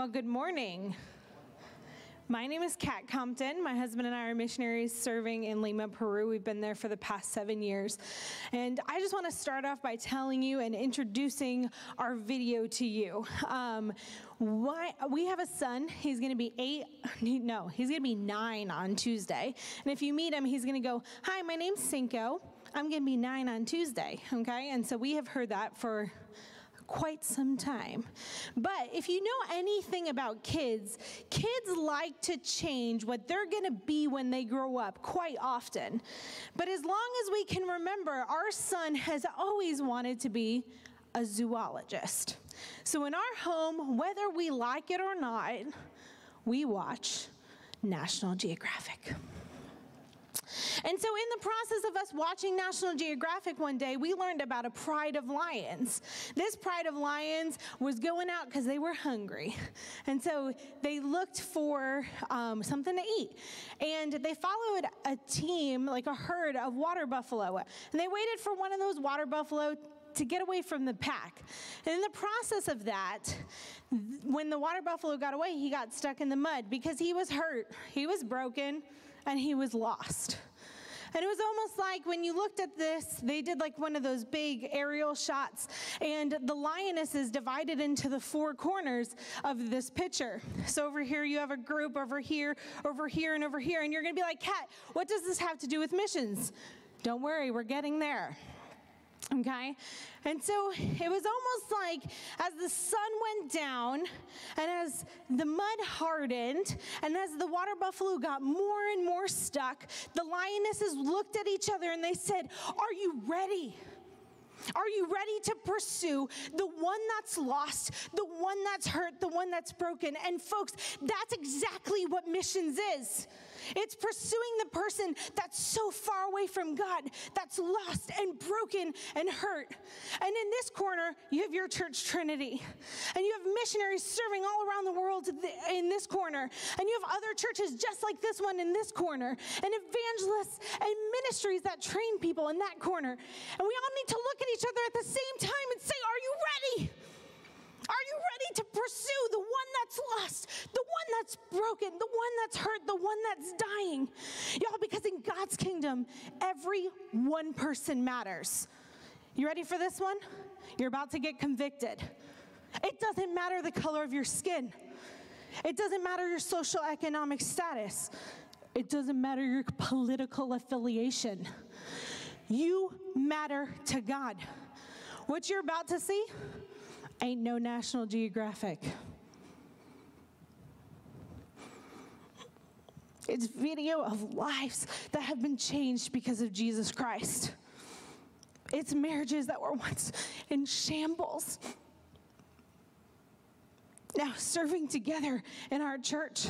Well, good morning. My name is Kat Compton. My husband and I are missionaries serving in Lima, Peru. We've been there for the past seven years. And I just want to start off by telling you and introducing our video to you. Um, why, we have a son. He's going to be eight. No, he's going to be nine on Tuesday. And if you meet him, he's going to go, Hi, my name's Cinco. I'm going to be nine on Tuesday. Okay. And so we have heard that for quite some time. But if you know anything about kids, kids like to change what they're going to be when they grow up quite often. But as long as we can remember, our son has always wanted to be a zoologist. So in our home, whether we like it or not, we watch National Geographic. And so, in the process of us watching National Geographic one day, we learned about a pride of lions. This pride of lions was going out because they were hungry. And so, they looked for um, something to eat. And they followed a team, like a herd of water buffalo. And they waited for one of those water buffalo to get away from the pack. And in the process of that, when the water buffalo got away, he got stuck in the mud because he was hurt, he was broken, and he was lost. And it was almost like when you looked at this, they did like one of those big aerial shots, and the lioness is divided into the four corners of this picture. So over here, you have a group, over here, over here, and over here. And you're going to be like, Kat, what does this have to do with missions? Don't worry, we're getting there. Okay? And so it was almost like as the sun went down and as the mud hardened and as the water buffalo got more and more stuck, the lionesses looked at each other and they said, Are you ready? Are you ready to pursue the one that's lost, the one that's hurt, the one that's broken? And folks, that's exactly what missions is. It's pursuing the person that's so far away from God, that's lost and broken and hurt. And in this corner, you have your church trinity. And you have missionaries serving all around the world in this corner. And you have other churches just like this one in this corner. And evangelists and ministries that train people in that corner. And we all need to look at each other at the same time and say, Are you ready? Are you ready to pursue the one that's lost, the one that's broken, the one that's hurt, the one that's dying? Y'all, because in God's kingdom, every one person matters. You ready for this one? You're about to get convicted. It doesn't matter the color of your skin. It doesn't matter your social economic status. It doesn't matter your political affiliation. You matter to God. What you're about to see ain't no National Geographic. It's video of lives that have been changed because of Jesus Christ. It's marriages that were once in shambles. Now serving together in our church.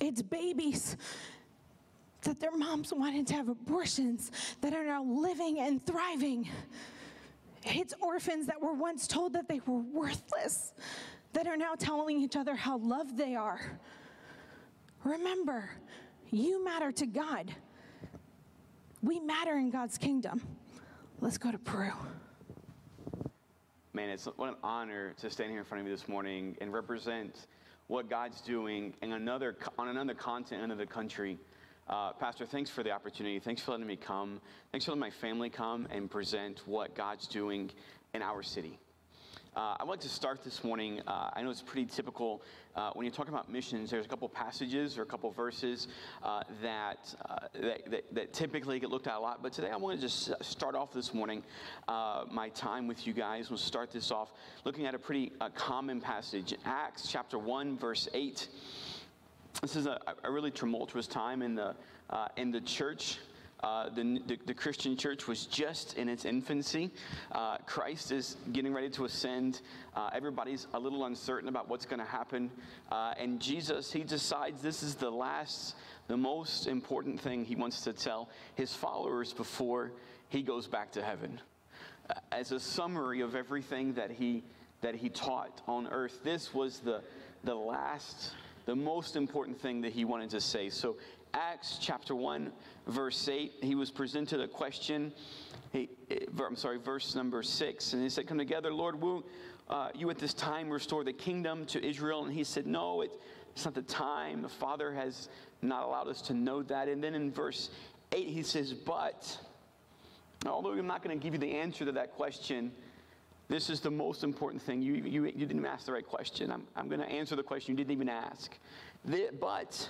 It's babies that their moms wanted to have abortions that are now living and thriving. It's orphans that were once told that they were worthless, that are now telling each other how loved they are. Remember, you matter to God. We matter in God's kingdom. Let's go to Peru. Man, it's what an honor to stand here in front of you this morning and represent what God's doing in another, on another continent, another country. Uh, Pastor, thanks for the opportunity. Thanks for letting me come. Thanks for letting my family come and present what God's doing in our city. Uh, I'd like to start this morning. Uh, I know it's pretty typical uh, when you're talking about missions. There's a couple passages or a couple verses uh, that, uh, that, that, that, typically get looked at a lot. But today I want to just start off this morning my time with you guys. We'll start this off looking at a pretty common passage, Acts chapter one, verse eight. This is a, a really tumultuous time in the, uh, in the church. Uh, the, the, the, Christian church was just in its infancy. Uh, Christ is getting ready to ascend. Uh, everybody's a little uncertain about what's going to happen. Uh, and Jesus, he decides this is the last, the most important thing he wants to tell his followers before he goes back to heaven. Uh, as a summary of everything that he, that he taught on earth, this was the, the last the most important thing that he wanted to say. So, Acts chapter 1, verse 8, he was presented a question. He, I'm sorry, verse number 6. And he said, Come together, Lord, uh, you at this time restore the kingdom to Israel? And he said, No, it, it's not the time. The Father has not allowed us to know that. And then in verse 8, he says, But, although I'm not going to give you the answer to that question, this is the most important thing. You, you, you didn't ask the right question. I'm, I'm going to answer the question you didn't even ask. The, but,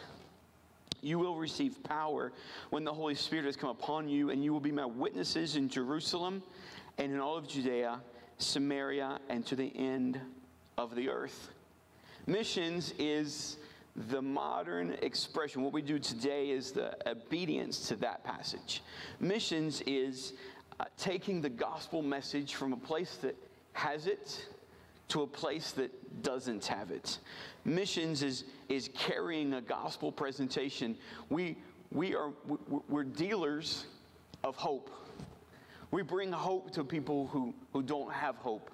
you will receive power when the Holy Spirit has come upon you, and you will be my witnesses in Jerusalem and in all of Judea, Samaria, and to the end of the earth. Missions is the modern expression. What we do today is the obedience to that passage. Missions is uh, taking the gospel message from a place that has it to a place that doesn't have it. Missions is, is carrying a gospel presentation. We, we are, we're dealers of hope. We bring hope to people who, who don't have hope.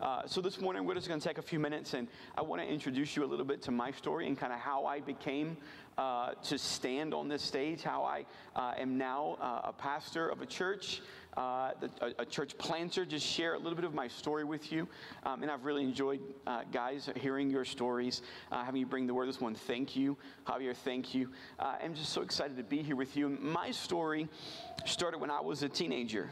Uh, so this morning we're just going to take a few minutes and I want to introduce you a little bit to my story and kind of how I became uh, to stand on this stage, how I uh, am now uh, a pastor of a church, uh, a, a, church planter. Just share a little bit of my story with you. Um, and I've really enjoyed, uh, guys, hearing your stories, having you bring the word this one. Thank you. Javier, thank you. I'm just so excited to be here with you. My story started when I was a teenager.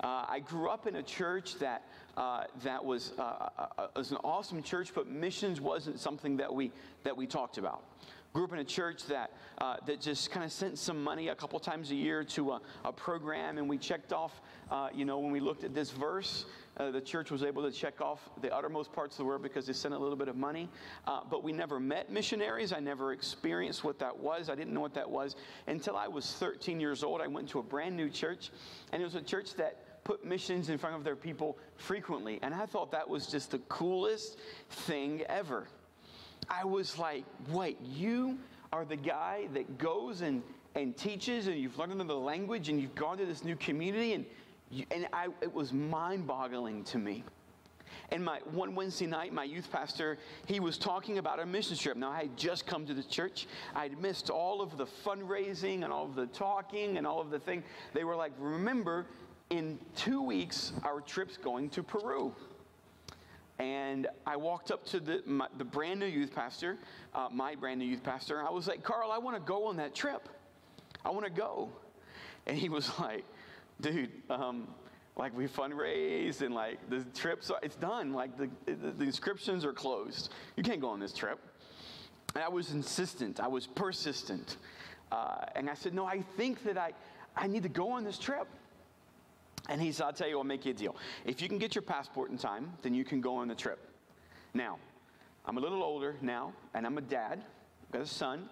I grew up in a church that uh, that was, uh, uh, uh, was an awesome church, but missions wasn't something that we, that we talked about. Grew up in a church that, uh, that just kind of sent some money a couple times a year to a, a program, and we checked off, uh, you know, when we looked at this verse, the church was able to check off the uttermost parts of the world because they sent a little bit of money. but we never met missionaries. I never experienced what that was. I didn't know what that was until I was 13 years old. I went to a brand new church, and it was a church that put missions in front of their people frequently. And I thought that was just the coolest thing ever. I was like, wait, you are the guy that goes and, and teaches, and you've learned another language, and you've gone to this new community, and, you, and I, it was mind boggling to me. And my one Wednesday night, my youth pastor, he was talking about a mission trip. Now, I had just come to the church. I'd missed all of the fundraising and all of the talking and all of the thing. They were like, remember, in two weeks, our trip's going to Peru. And I walked up to the, my, the brand new youth pastor, uh, my brand new youth pastor. I was like, Carl, I want to go on that trip. I want to go. And he was like, dude, um, like we fundraised and like the trip's are, it's done. Like the, the, the inscriptions are closed. You can't go on this trip. And I was insistent. I was persistent. Uh, and I said, no, I think that I, I need to go on this trip. And he said, I'll tell you, I'll make you a deal. If you can get your passport in time, then you can go on the trip. Now, I'm a little older now, and I'm a dad, I've got a son,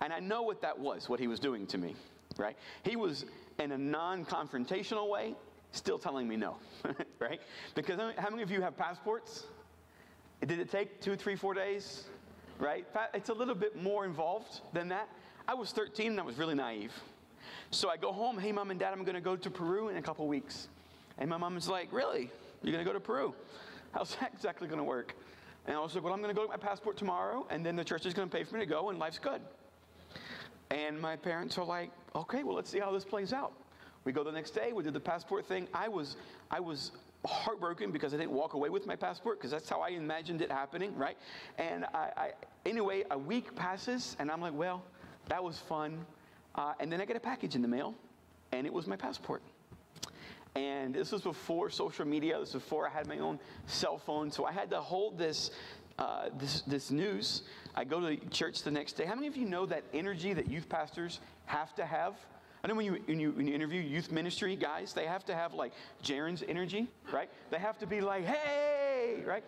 and I know what that was, what he was doing to me, right? He was, in a non confrontational way, still telling me no, right? Because how many of you have passports? Did it take two, three, four days? Right? It's a little bit more involved than that. I was 13 and I was really naive. So I go home, hey, mom and dad, I'm going to go to Peru in a couple weeks. And my mom is like, really? You're going to go to Peru? How's that exactly going to work? And I was like, well, I'm going to go get my passport tomorrow, and then the church is going to pay for me to go, and life's good. And my parents are like, okay, well, let's see how this plays out. We go the next day, we did the passport thing. I was, I was heartbroken because I didn't walk away with my passport because that's how I imagined it happening, right? And I, I, anyway, a week passes, and I'm like, well, that was fun. Uh, and then I get a package in the mail, and it was my passport. And this was before social media. This was before I had my own cell phone. So I had to hold this, uh, this, this news. I go to church the next day. How many of you know that energy that youth pastors have to have? I know when you, when you, when you interview youth ministry guys, they have to have like Jaron's energy, right? They have to be like, hey, right?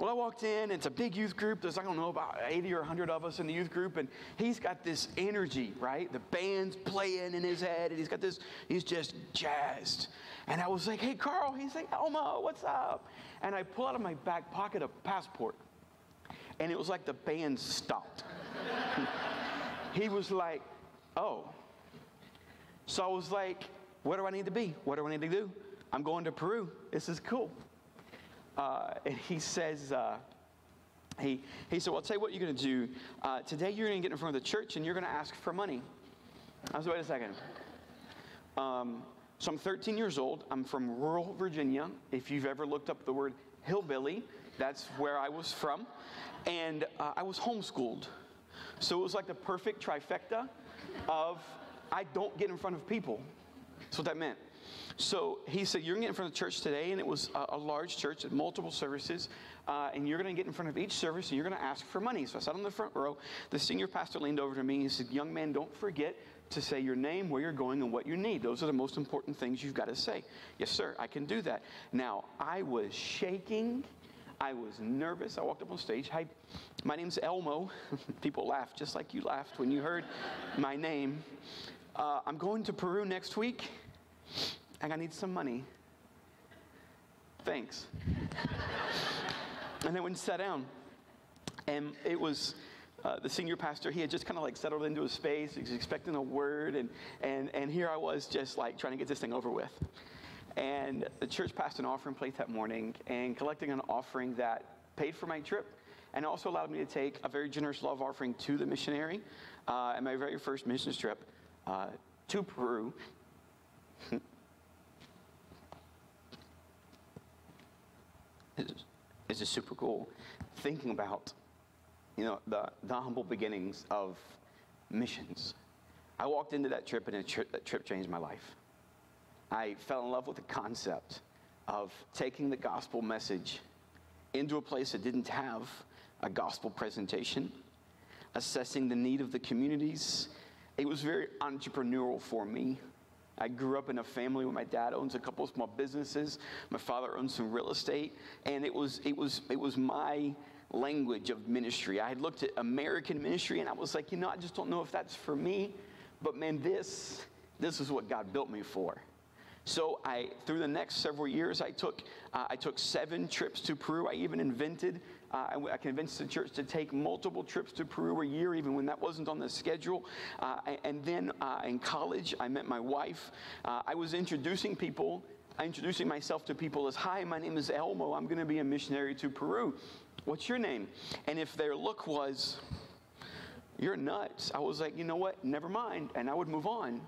Well, I walked in, it's a big youth group. There's, I don't know, about 80 or 100 of us in the youth group, and he's got this energy, right? The band's playing in his head, and he's got this, he's just jazzed. And I was like, hey, Carl. He's like, Elmo, what's up? And I pull out of my back pocket a passport, and it was like the band stopped. he was like, oh. So I was like, what do I need to be? What do I need to do? I'm going to Peru. This is cool uh, and he says, uh, he, he said, well, I'll tell you what you're going to do. Uh, today you're going to get in front of the church and you're going to ask for money. I was, wait a second. Um, so I'm 13 years old. I'm from rural Virginia. If you've ever looked up the word hillbilly. That's where I was from. And uh, I was homeschooled. So it was like the perfect trifecta of I don't get in front of people. That's what that meant. So he said, You're going to get in front of the church today, and it was a, a large church at multiple services, uh, and you're going to get in front of each service and you're going to ask for money. So I sat on the front row. The senior pastor leaned over to me and he said, Young man, don't forget to say your name, where you're going, and what you need. Those are the most important things you've got to say. Yes, sir, I can do that. Now, I was shaking. I was nervous. I walked up on stage. Hi, my name's Elmo. People laughed just like you laughed when you heard my name. Uh, I'm going to Peru next week, and I need some money. Thanks. and then and sat down. And it was uh, the senior pastor, he had just kind of like settled into his space. He was expecting a word. And, and, and here I was just like trying to get this thing over with. And the church passed an offering plate that morning and collecting an offering that paid for my trip and also allowed me to take a very generous love offering to the missionary uh, at my very first missions trip uh, to Peru. this is super cool thinking about you know, the, the humble beginnings of missions. I walked into that trip, and that trip changed my life. I fell in love with the concept of taking the gospel message into a place that didn't have a gospel presentation, assessing the need of the communities. It was very entrepreneurial for me. I grew up in a family where my dad owns a couple of small businesses. My father owns some real estate, and it was it was it was my language of ministry. I had looked at American ministry and I was like, you know, I just don't know if that's for me. But man, this, this is what God built me for. So I, through the next several years, I took, uh, I took seven trips to Peru. I even invented, uh, I, convinced the church to take multiple trips to Peru a year, even when that wasn't on the schedule. Uh, and then uh, in college, I met my wife. Uh, I was introducing people, introducing myself to people as, "Hi, my name is Elmo. I'm going to be a missionary to Peru." What's your name? And if their look was, You're nuts, I was like, You know what? Never mind. And I would move on.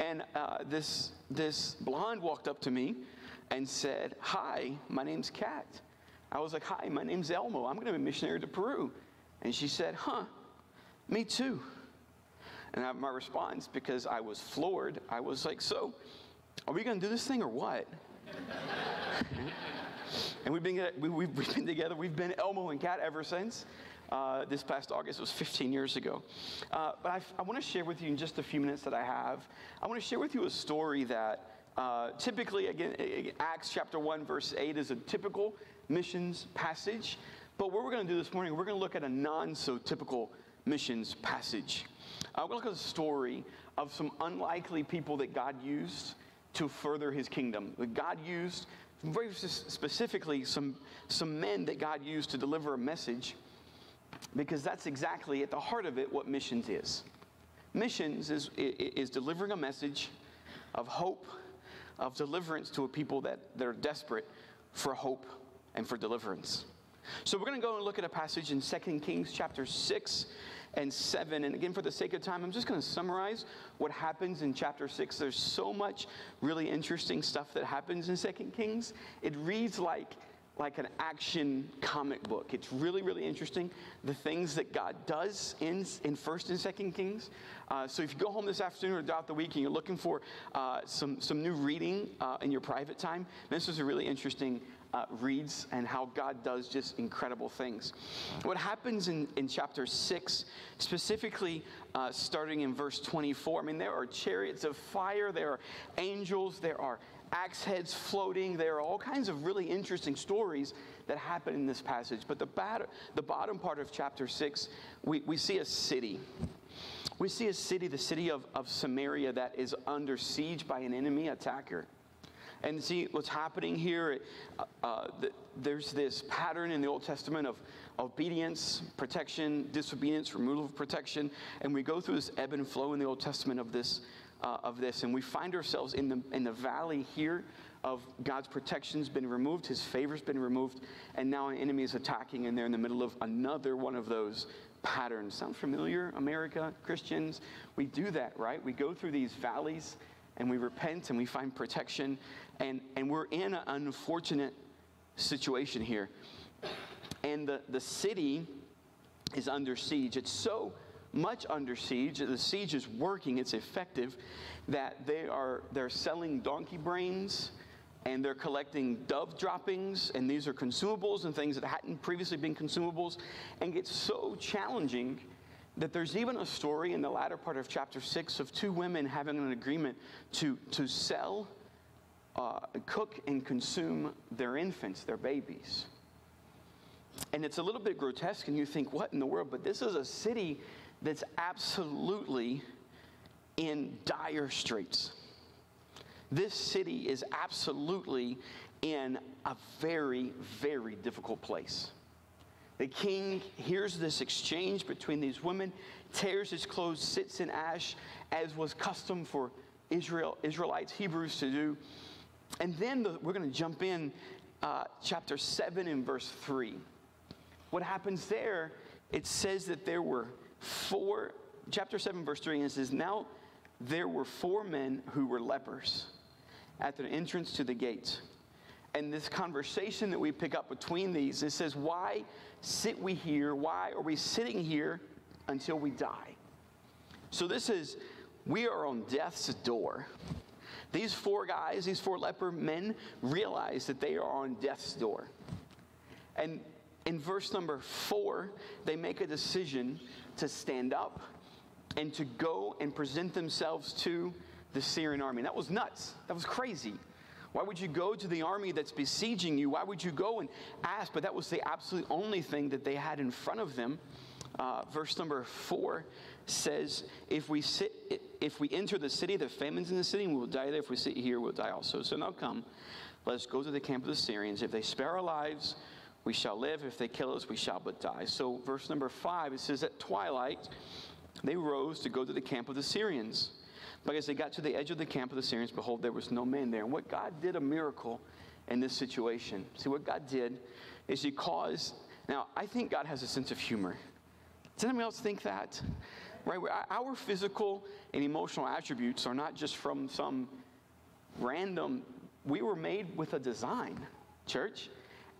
And uh, this, this blonde walked up to me and said, Hi, my name's Kat. I was like, Hi, my name's Elmo. I'm going to be a missionary to Peru. And she said, Huh, me too. And I, my response, because I was floored, I was like, So, are we going to do this thing or what? And we've been, we, have been together, we've been Elmo and Kat ever since. Uh, this past August was 15 years ago. Uh, but I, I want to share with you in just a few minutes that I have, I want to share with you a story that uh, typically, again, Acts chapter 1, verse 8 is a typical missions passage. But what we're going to do this morning, we're going to look at a non so typical missions passage. Uh, we're going to look at a story of some unlikely people that God used to further his kingdom. God used very specifically some, some men that God used to deliver a message, because that's exactly at the heart of it what missions is. Missions is, is delivering a message of hope, of deliverance to a people that, that are desperate for hope and for deliverance. So we're going to go and look at a passage in 2 Kings chapter 6 and 7. And again, for the sake of time, I'm just going to summarize what happens in chapter 6. There's so much really interesting stuff that happens in 2 Kings. It reads like like an action comic book. It's really, really interesting the things that God does in, in First and Second Kings. Uh, so if you go home this afternoon or throughout the week and you're looking for uh, some some new reading uh, in your private time, this is a really interesting uh, reads and how God does just incredible things. What happens in, in chapter 6, specifically uh, starting in verse 24, I mean, there are chariots of fire, there are angels, there are axe heads floating, there are all kinds of really interesting stories that happen in this passage. But the, bat- the bottom part of chapter 6, we, we see a city. We see a city, the city of, of Samaria, that is under siege by an enemy attacker. And see what's happening here, uh, uh, there's this pattern in the Old Testament of obedience, protection, disobedience, removal of protection. And we go through this ebb and flow in the Old Testament of this. Uh, of this, and we find ourselves in the in the valley here of God's protection's been removed, His favor's been removed, and now an enemy is attacking, and they're in the middle of another one of those patterns. Sound familiar, America, Christians? We do that, right? We go through these valleys and we repent and we find protection and, and we're in an unfortunate situation here. And the, the city is under siege. It's so much under siege. The siege is working, it's effective, that they are they're selling donkey brains and they're collecting dove droppings, and these are consumables and things that hadn't previously been consumables, and get so challenging that there's even a story in the latter part of chapter 6 of two women having an agreement to, to sell, uh, cook, and consume their infants, their babies. And it's a little bit grotesque, and you think, what in the world? But this is a city that's absolutely in dire straits. This city is absolutely in a very, very difficult place. The king hears this exchange between these women, tears his clothes, sits in ash, as was custom for Israel, Israelites, Hebrews to do. And then the, we're going to jump in uh, chapter 7 and verse 3. What happens there, it says that there were four, chapter 7, verse 3, and it says, Now there were four men who were lepers at the entrance to the gates. And this conversation that we pick up between these, it says, Why sit we here? Why are we sitting here until we die? So this is, we are on death's door. These four guys, these four leper men, realize that they are on death's door. And in verse number four, they make a decision to stand up and to go and present themselves to the Syrian army. That was nuts. That was crazy. Why would you go to the army that's besieging you? Why would you go and ask? But that was the absolute only thing that they had in front of them. Uh, verse number four says, "If we sit, if we enter the city, the famine's in the city, and we will die there. If we sit here, we'll die also. So now come, let us go to the camp of the Syrians. If they spare our lives, we shall live. If they kill us, we shall but die." So verse number five, it says, "At twilight, they rose to go to the camp of the Syrians." But as they got to the edge of the camp of the Syrians, behold, there was no man there. And what God did a miracle in this situation. See, what God did is He caused. Now, I think God has a sense of humor. Does anyone else think that? Right? Our physical and emotional attributes are not just from some random, we were made with a design, church.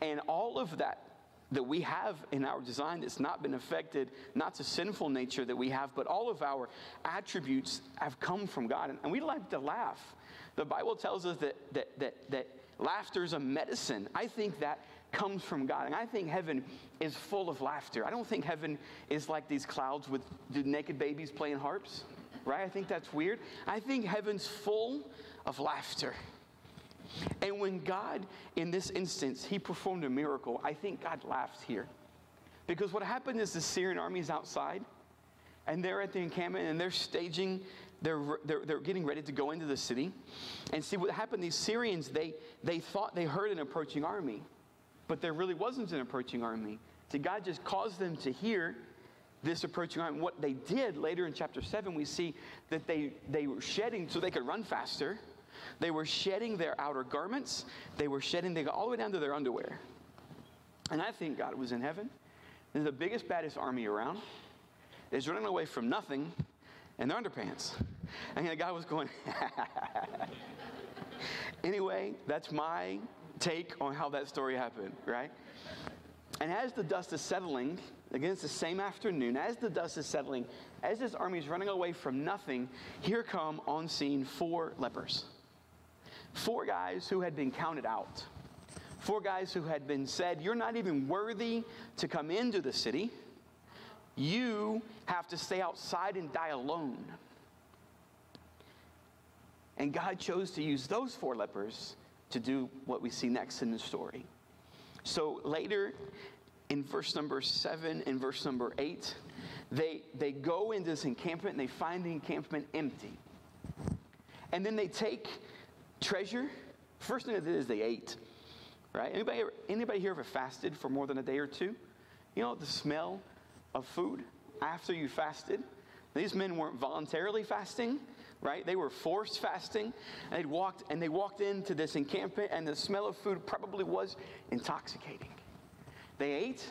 And all of that that we have in our design that's not been affected, not the sinful nature that we have, but all of our attributes have come from God. And, and we like to laugh. The Bible tells us that, that, that, that laughter is a medicine. I think that comes from God. And I think heaven is full of laughter. I don't think heaven is like these clouds with naked babies playing harps, right? I think that's weird. I think heaven's full of laughter. And when God, in this instance, he performed a miracle, I think God laughed here. Because what happened is the Syrian army is outside, and they're at the encampment, and they're staging, they're, they're, they're getting ready to go into the city. And see what happened, these Syrians, they, they thought they heard an approaching army, but there really wasn't an approaching army. See, God just caused them to hear this approaching army. What they did later in chapter 7, we see that they, they were shedding so they could run faster they were shedding their outer garments, they were shedding, they got all the way down to their underwear. And I think God was in heaven. They're the biggest, baddest army around. They're running away from nothing in their underpants. And the guy was going, anyway, that's my take on how that story happened, right? And as the dust is settling, again, it's the same afternoon, as the dust is settling, as this army is running away from nothing, here come on scene four lepers. Four guys who had been counted out. Four guys who had been said, You're not even worthy to come into the city. You have to stay outside and die alone. And God chose to use those four lepers to do what we see next in the story. So later in verse number seven and verse number eight, they, they go into this encampment and they find the encampment empty. And then they take treasure. First thing they did is they ate. Right? Anybody, anybody here ever fasted for more than a day or two? You know the smell of food after you fasted? These men weren't voluntarily fasting, right? They were forced fasting. And they walked and they walked into this encampment, and the smell of food probably was intoxicating. They ate,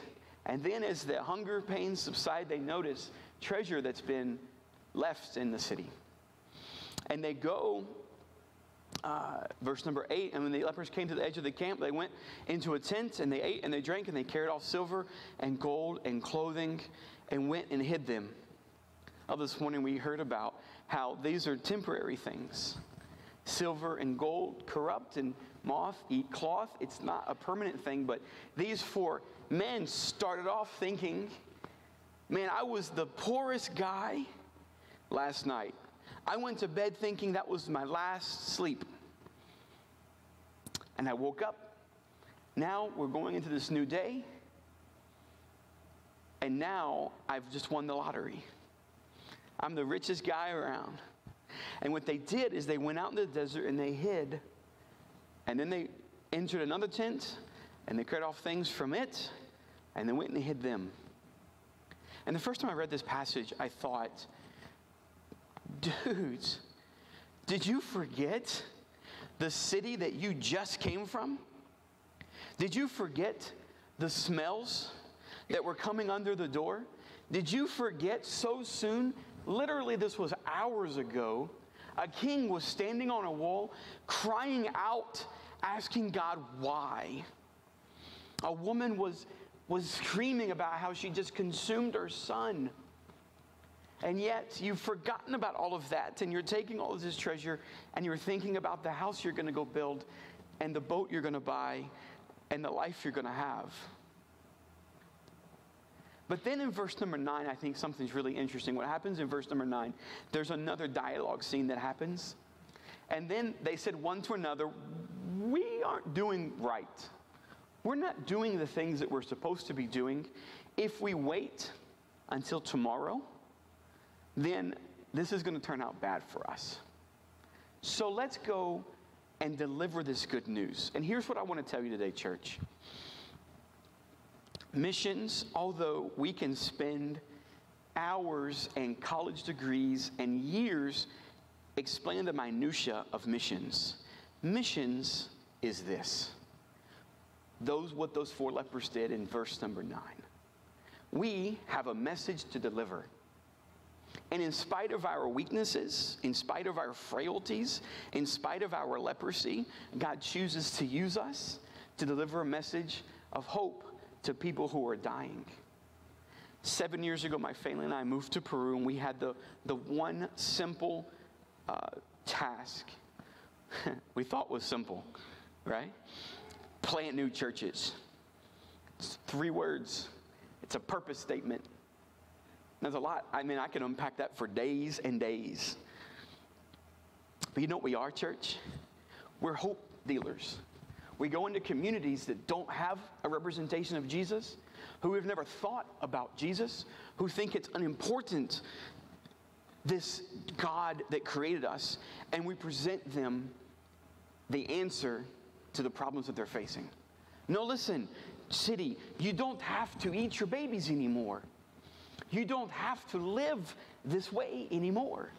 and then as the hunger pains subside, they notice treasure that's been left in the city. And they go uh, verse number eight, and when the lepers came to the edge of the camp, they went into a tent and they ate and they drank and they carried off silver and gold and clothing and went and hid them. Oh, this morning we heard about how these are temporary things. Silver and gold corrupt and moth eat cloth. It's not a permanent thing, but these four men started off thinking, man, I was the poorest guy last night. I went to bed thinking that was my last sleep. And I woke up. Now we're going into this new day. And now I've just won the lottery. I'm the richest guy around. And what they did is they went out in the desert and they hid. And then they entered another tent and they cut off things from it and they went and they hid them. And the first time I read this passage, I thought, dudes, did you forget the city that you just came from? Did you forget the smells that were coming under the door? Did you forget so soon? Literally, this was hours ago. A king was standing on a wall, crying out, asking God why. A woman was, was screaming about how she just consumed her son. And yet, you've forgotten about all of that, and you're taking all of this treasure, and you're thinking about the house you're going to go build, and the boat you're going to buy, and the life you're going to have. But then in verse number nine, I think something's really interesting. What happens in verse number nine, there's another dialogue scene that happens. And then they said one to another, We aren't doing right. We're not doing the things that we're supposed to be doing. If we wait until tomorrow, then this is going to turn out bad for us. So let's go and deliver this good news. And here's what I want to tell you today, church. Missions, although we can spend hours and college degrees and years explaining the minutia of missions, missions is this. Those what those four lepers did in verse number 9. We have a message to deliver. And in spite of our weaknesses, in spite of our frailties, in spite of our leprosy, God chooses to use us to deliver a message of hope to people who are dying. Seven years ago, my family and I moved to Peru, and we had the, the one simple uh, task we thought was simple, right? Plant new churches. It's three words, it's a purpose statement. There's a lot. I mean, I can unpack that for days and days. But you know what we are, church? We're hope dealers. We go into communities that don't have a representation of Jesus, who have never thought about Jesus, who think it's unimportant, this God that created us, and we present them the answer to the problems that they're facing. No, listen, city, you don't have to eat your babies anymore. You don't have to live this way anymore.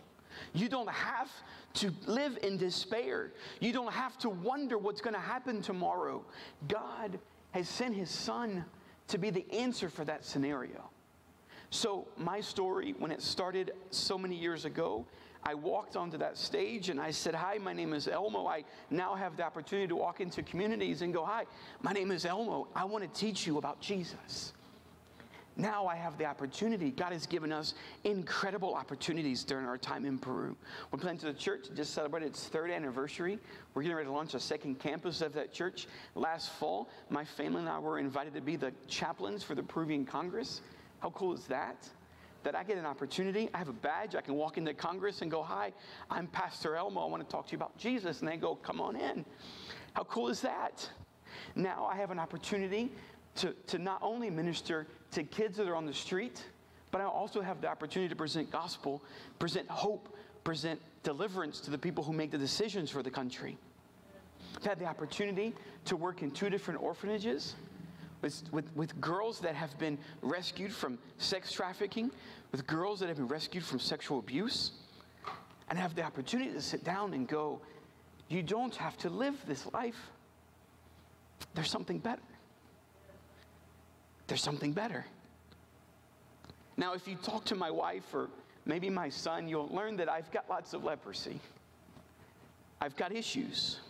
You don't have to live in despair. You don't have to wonder what's going to happen tomorrow. God has sent his son to be the answer for that scenario. So, my story, when it started so many years ago, I walked onto that stage and I said, Hi, my name is Elmo. I now have the opportunity to walk into communities and go, Hi, my name is Elmo. I want to teach you about Jesus now I have the opportunity. God has given us incredible opportunities during our time in Peru. We're planning to the church just celebrated its third anniversary. We're getting ready to launch a second campus of that church. Last fall, my family and I were invited to be the chaplains for the Peruvian Congress. How cool is that? That I get an opportunity. I have a badge. I can walk into Congress and go, Hi, I'm Pastor Elmo. I want to talk to you about Jesus. And they go, Come on in. How cool is that? Now I have an opportunity to, to not only minister to kids that are on the street, but I also have the opportunity to present gospel, present hope, present deliverance to the people who make the decisions for the country. I've had the opportunity to work in two different orphanages with, with, with girls that have been rescued from sex trafficking, with girls that have been rescued from sexual abuse, and have the opportunity to sit down and go, You don't have to live this life. There's something better there's something better. Now, if you talk to my wife or maybe my son, you'll learn that I've got lots of leprosy. I've got issues.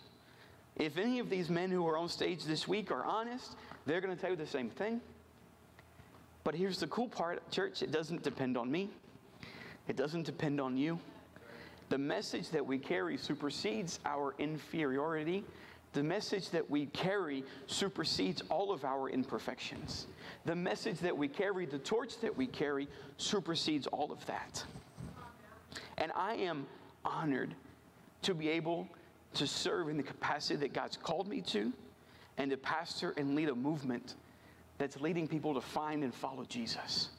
If any of these men who are on stage this week are honest, they're going to tell you the same thing. But here's the cool part, church it doesn't depend on me, it doesn't depend on you. The message that we carry supersedes our inferiority. The message that we carry supersedes all of our imperfections. The message that we carry, the torch that we carry, supersedes all of that. And I am honored to be able to serve in the capacity that God's called me to and to pastor and lead a movement that's leading people to find and follow Jesus.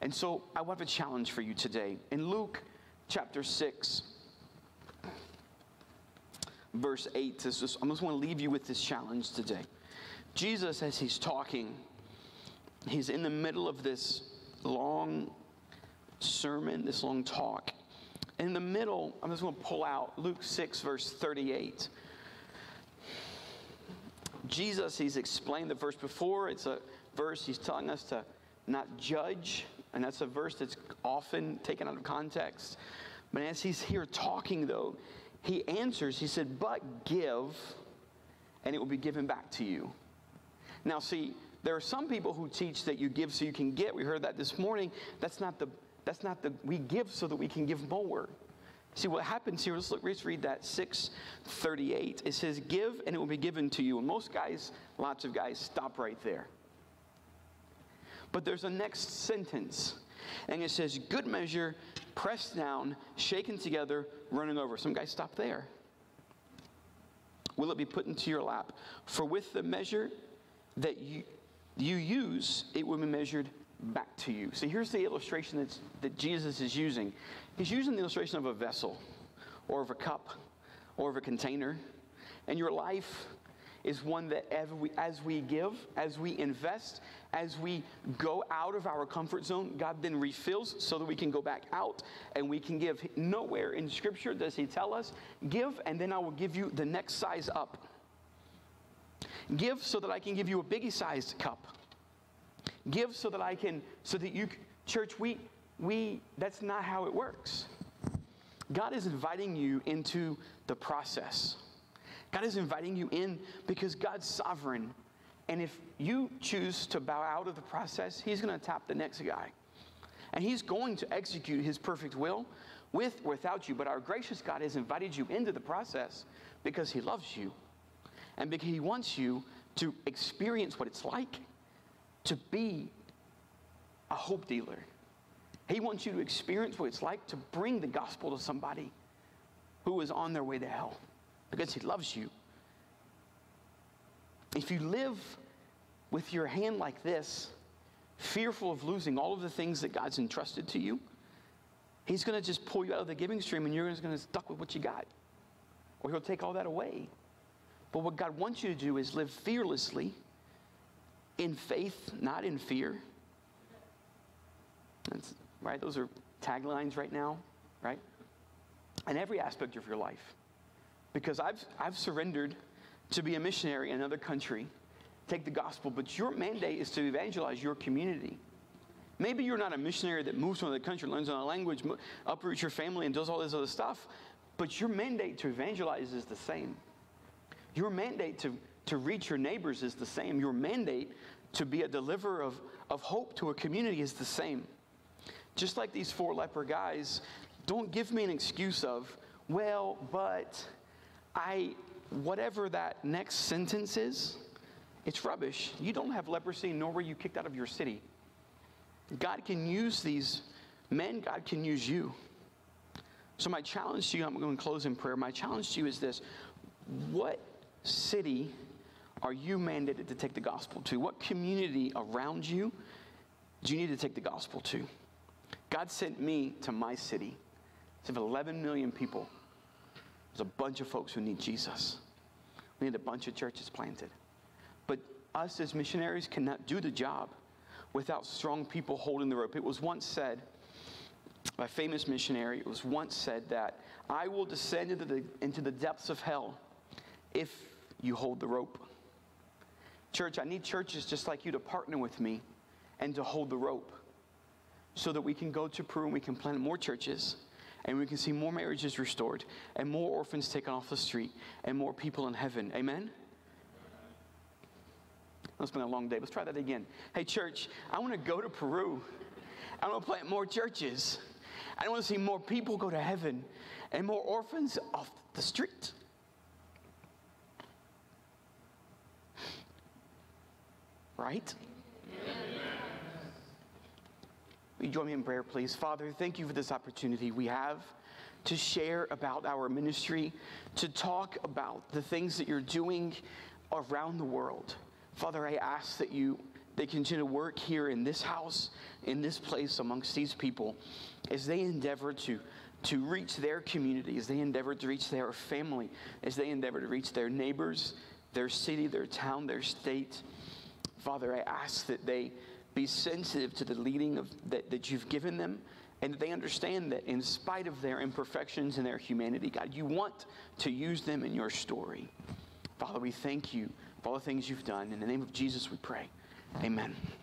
And so I have a challenge for you today. In Luke chapter 6, verse 8, I just want to leave you with this challenge today. Jesus, as he's talking, he's in the middle of this long sermon, this long talk. In the middle, I'm just going to pull out Luke 6, verse 38. Jesus, he's explained the verse before. It's a verse he's telling us to not judge, and that's a verse that's often taken out of context. But as he's here talking, though, he answers, he said, But give, and it will be given back to you. Now, see, there are some people who teach that you give so you can get. We heard that this morning. That's not the, that's not the, we give so that we can give more. See what happens here, let's, look, let's read that 638. It says, Give and it will be given to you. And most guys, lots of guys, stop right there. But there's a next sentence, and it says, Good measure, pressed down, shaken together, running over. Some guys stop there. Will it be put into your lap? For with the measure that you, you use, it will be measured back to you. See, here's the illustration that's, that Jesus is using. He's using the illustration of a vessel, or of a cup, or of a container. And your life is one that as we, as we give, as we invest, as we go out of our comfort zone, God then refills so that we can go back out and we can give. Nowhere in Scripture does He tell us, give and then I will give you the next size up. Give so that I can give you a biggie sized cup. Give so that I can, so that you, church, we, we, that's not how it works. God is inviting you into the process. God is inviting you in because God's sovereign. And if you choose to bow out of the process, He's going to tap the next guy. And He's going to execute His perfect will with or without you. But our gracious God has invited you into the process because He loves you and because He wants you to experience what it's like to be a hope dealer. He wants you to experience what it's like to bring the gospel to somebody who is on their way to hell because He loves you. If you live with your hand like this, fearful of losing all of the things that God's entrusted to you, He's going to just pull you out of the giving stream and you're just going to stuck with what you got. Or He'll take all that away. But what God wants you to do is live fearlessly in faith, not in fear. That's, right? Those are taglines right now, right? In every aspect of your life because I've, I've surrendered to be a missionary in another country, take the gospel, but your mandate is to evangelize your community. Maybe you're not a missionary that moves to another country, learns another language, uproots your family, and does all this other stuff, but your mandate to evangelize is the same. Your mandate to, to reach your neighbors is the same. Your mandate to be a deliverer of, of hope to a community is the same. Just like these four leper guys, don't give me an excuse of, well, but I, whatever that next sentence is, it's rubbish. You don't have leprosy, nor were you kicked out of your city. God can use these men, God can use you. So, my challenge to you, I'm going to close in prayer. My challenge to you is this What city are you mandated to take the gospel to? What community around you do you need to take the gospel to? God sent me to my city. It's of 11 million people. There's a bunch of folks who need Jesus. We need a bunch of churches planted. But us as missionaries cannot do the job without strong people holding the rope. It was once said by a famous missionary, it was once said that I will descend into the, into the depths of hell if you hold the rope. Church, I need churches just like you to partner with me and to hold the rope so that we can go to Peru and we can plant more churches and we can see more marriages restored, and more orphans taken off the street, and more people in heaven. Amen? It's been a long day. Let's try that again. Hey, church, I want to go to Peru. I want to plant more churches. I want to see more people go to heaven and more orphans off the street. Right? Will you join me in prayer, please? Father, thank you for this opportunity we have to share about our ministry, to talk about the things that you're doing around the world. Father, I ask that you they continue to work here in this house, in this place amongst these people, as they endeavor to, to reach their community, as they endeavor to reach their family, as they endeavor to reach their neighbors, their city, their town, their state. Father, I ask that they be sensitive to the leading of, that, that you've given them and that they understand that in spite of their imperfections and their humanity, God, you want to use them in your story. Father, we thank you for all the things you've done. In the name of Jesus, we pray. Amen.